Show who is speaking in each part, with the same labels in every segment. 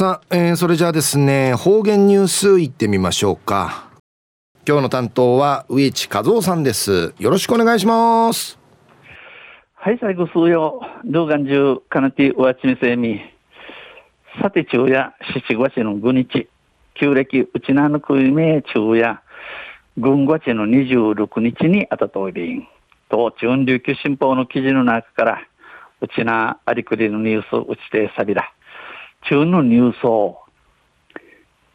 Speaker 1: さあ、えー、それじゃあですね方言ニュースいってみましょうか。今日の担当は植地和夫さんです。よろしくお願いします。
Speaker 2: はい最後数曜動画中かなてわちみせみさて昼夜七月の5日旧暦うちなのくいめ昼夜軍月の26日にあたといびん。と中琉球新報の記事の中からうちなありくりのニュースうちてさびら。中のニュースを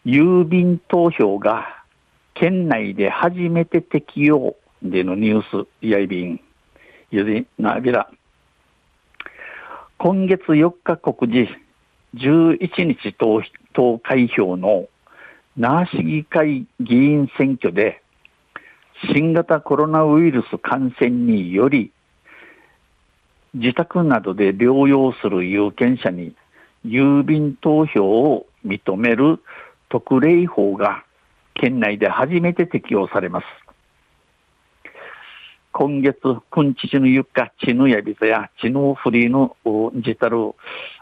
Speaker 2: 郵便投票が県内で初めて適用でのニュースやいびん。ゆりなびら。今月4日告示11日投投開票の那覇市議会議員選挙で新型コロナウイルス感染により自宅などで療養する有権者に郵便投票を認める特例法が県内で初めて適用されます。今月、くんちちのゆか、ちぬやびざや、ちぬフリーのじたる、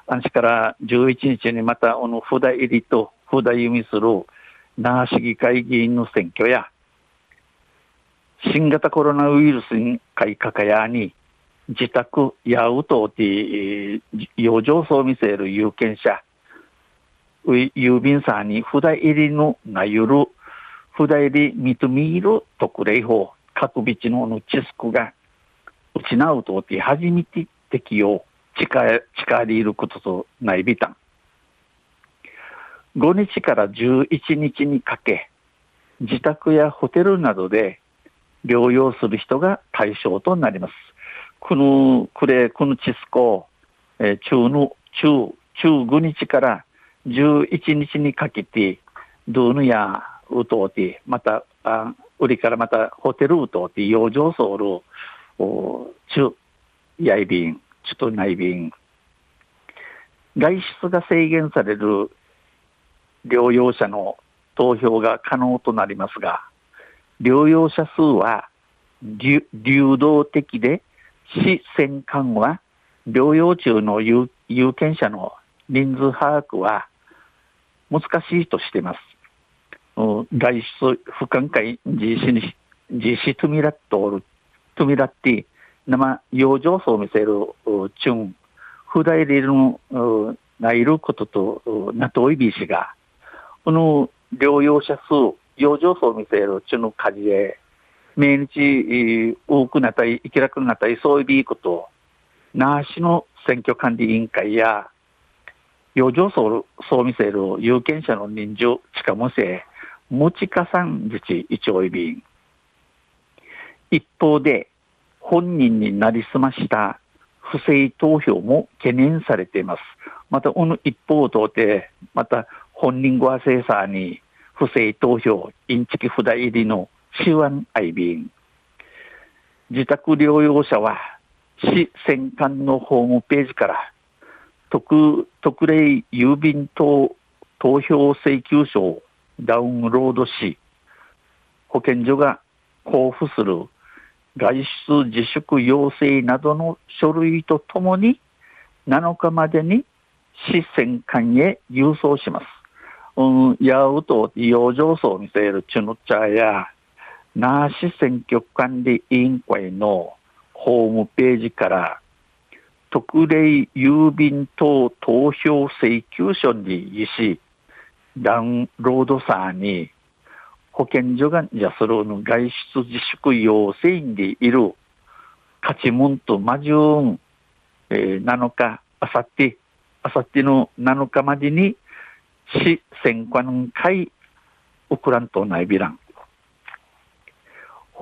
Speaker 2: あんしから11日にまた、おの札入りと札読みする、那覇市議会議員の選挙や、新型コロナウイルスに改革やに、自宅やうとうて、養生層見せる有権者、郵便さんに札入りのなゆる、札入り認める特例法、各備地ののチスクが、うちなうとうて初めて適用、近近りいることとないびたん。5日から11日にかけ、自宅やホテルなどで療養する人が対象となります。この、これ、このチスコ、えー、中の、中、中5日から11日にかけて、ドーヌやウトーティ、また、あ売りからまたホテルウトーティ、養生ソウル、お中、やいびん、ちょっと内便。外出が制限される療養者の投票が可能となりますが、療養者数は流動的で、市選管は療養中の有権者の人数把握は難しいとしています。外出不寛解実施に、実施トゥミラットおる、トゥミラッティ、生養生層を見せる、チュン、ふだいれるの、がいることと、なといびしが、この療養者数、養生層を見せるチュンの家事で、毎日多くなったり、生き楽になったり、そういうこと、那覇市の選挙管理委員会や、養生層を見せる有権者の人数、しかもせ、持ち加算自治一応便。一方で、本人になりすました不正投票も懸念されています。また、この一方を通って、また本人ごアセーサーに不正投票、インチキ札入りの手腕愛便。自宅療養者は市選管のホームページから特特例郵便等投票請求書をダウンロードし、保健所が交付する外出自粛要請などの書類とともに7日までに市選管へ郵送します。うん、やうと養生層を見せるチュヌチャーや、那覇市選挙管理委員会のホームページから特例郵便等投票請求書にし、ダウンロードさに保健所がじゃその外出自粛要請でいる勝ちもんとまじゅん、えー、7日、あさって、あさっての7日までに市選管会ウクランと内ビラン。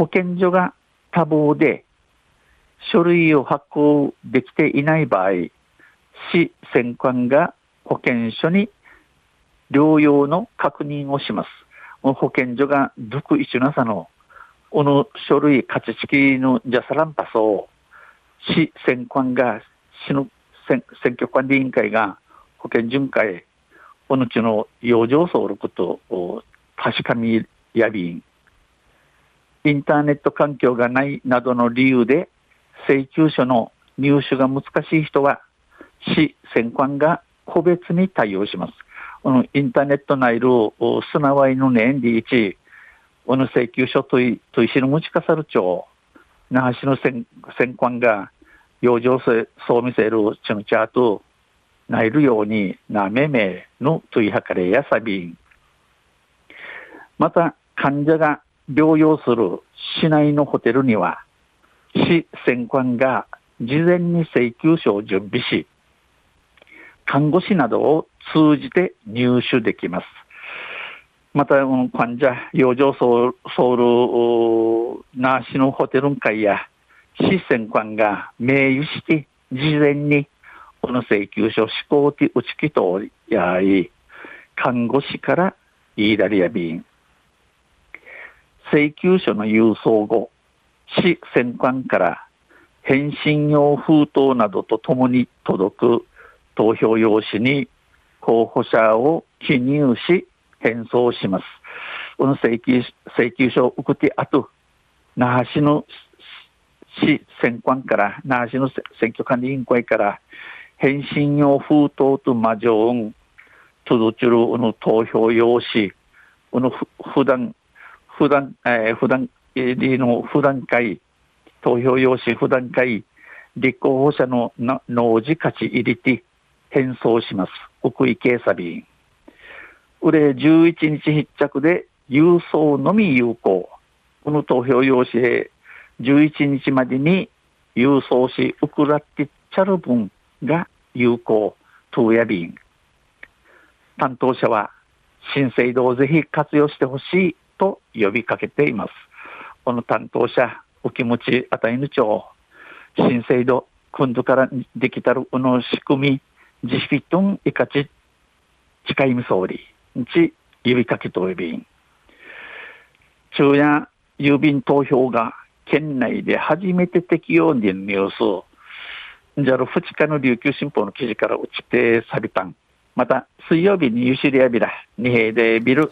Speaker 2: 保健所が多忙で書類を発行できていない場合、市選管が保健所に療養の確認をします。保健所がどく一なさの、この書類、勝ち付きのジャサランパスを、市選管が、市の選挙管理委員会が保健巡回、この地の養生総ることを確かにやびん、インターネット環境がないなどの理由で、請求書の入手が難しい人は、市選管が個別に対応します。インターネット内るすなわいの年利1、おの請求書とい、といしの持ちかさる町、那覇市の戦戦官が、養生せ、そう見せるちのチャート、ないるようになめめのといはかれやさびん。また、患者が療養する市内のホテルには、市戦官が事前に請求書を準備し、看護師などを通じて入手できます。また、患者、養生ソウル、ナーシのホテル会や、市選官が名誉して、事前に、この請求書、施行的打ちきとやい、看護師から言いだりやびん。請求書の郵送後、市選官から返信用封筒などとともに届く投票用紙に候補者を記入し返送します。この請求請求書を送ってあと、那覇市の市選管から、那覇市の選挙管理委員会から返信用封筒と魔女音、届けるの投票用紙、この普段、普段、えー、普段、えー、の普段会、投票用紙普段会、立候補者の農事価値入りて、返送します。奥井警察便。売れ11日必着で郵送のみ有効。この投票用紙へ11日までに郵送し、送らってちゃる分が有効。当や便。担当者は新制度をぜひ活用してほしいと呼びかけています。この担当者、お気持ちあたいぬ町、新制度、今度からできたるこの仕組み、ジフィトンイカチ近いみ総理ち指かけといびん昼夜郵便投票が県内で初めて適用にニュースじゃる2日の琉球新報の記事から落ちてさびた。んまた水曜日にユシリアビラ二平でビル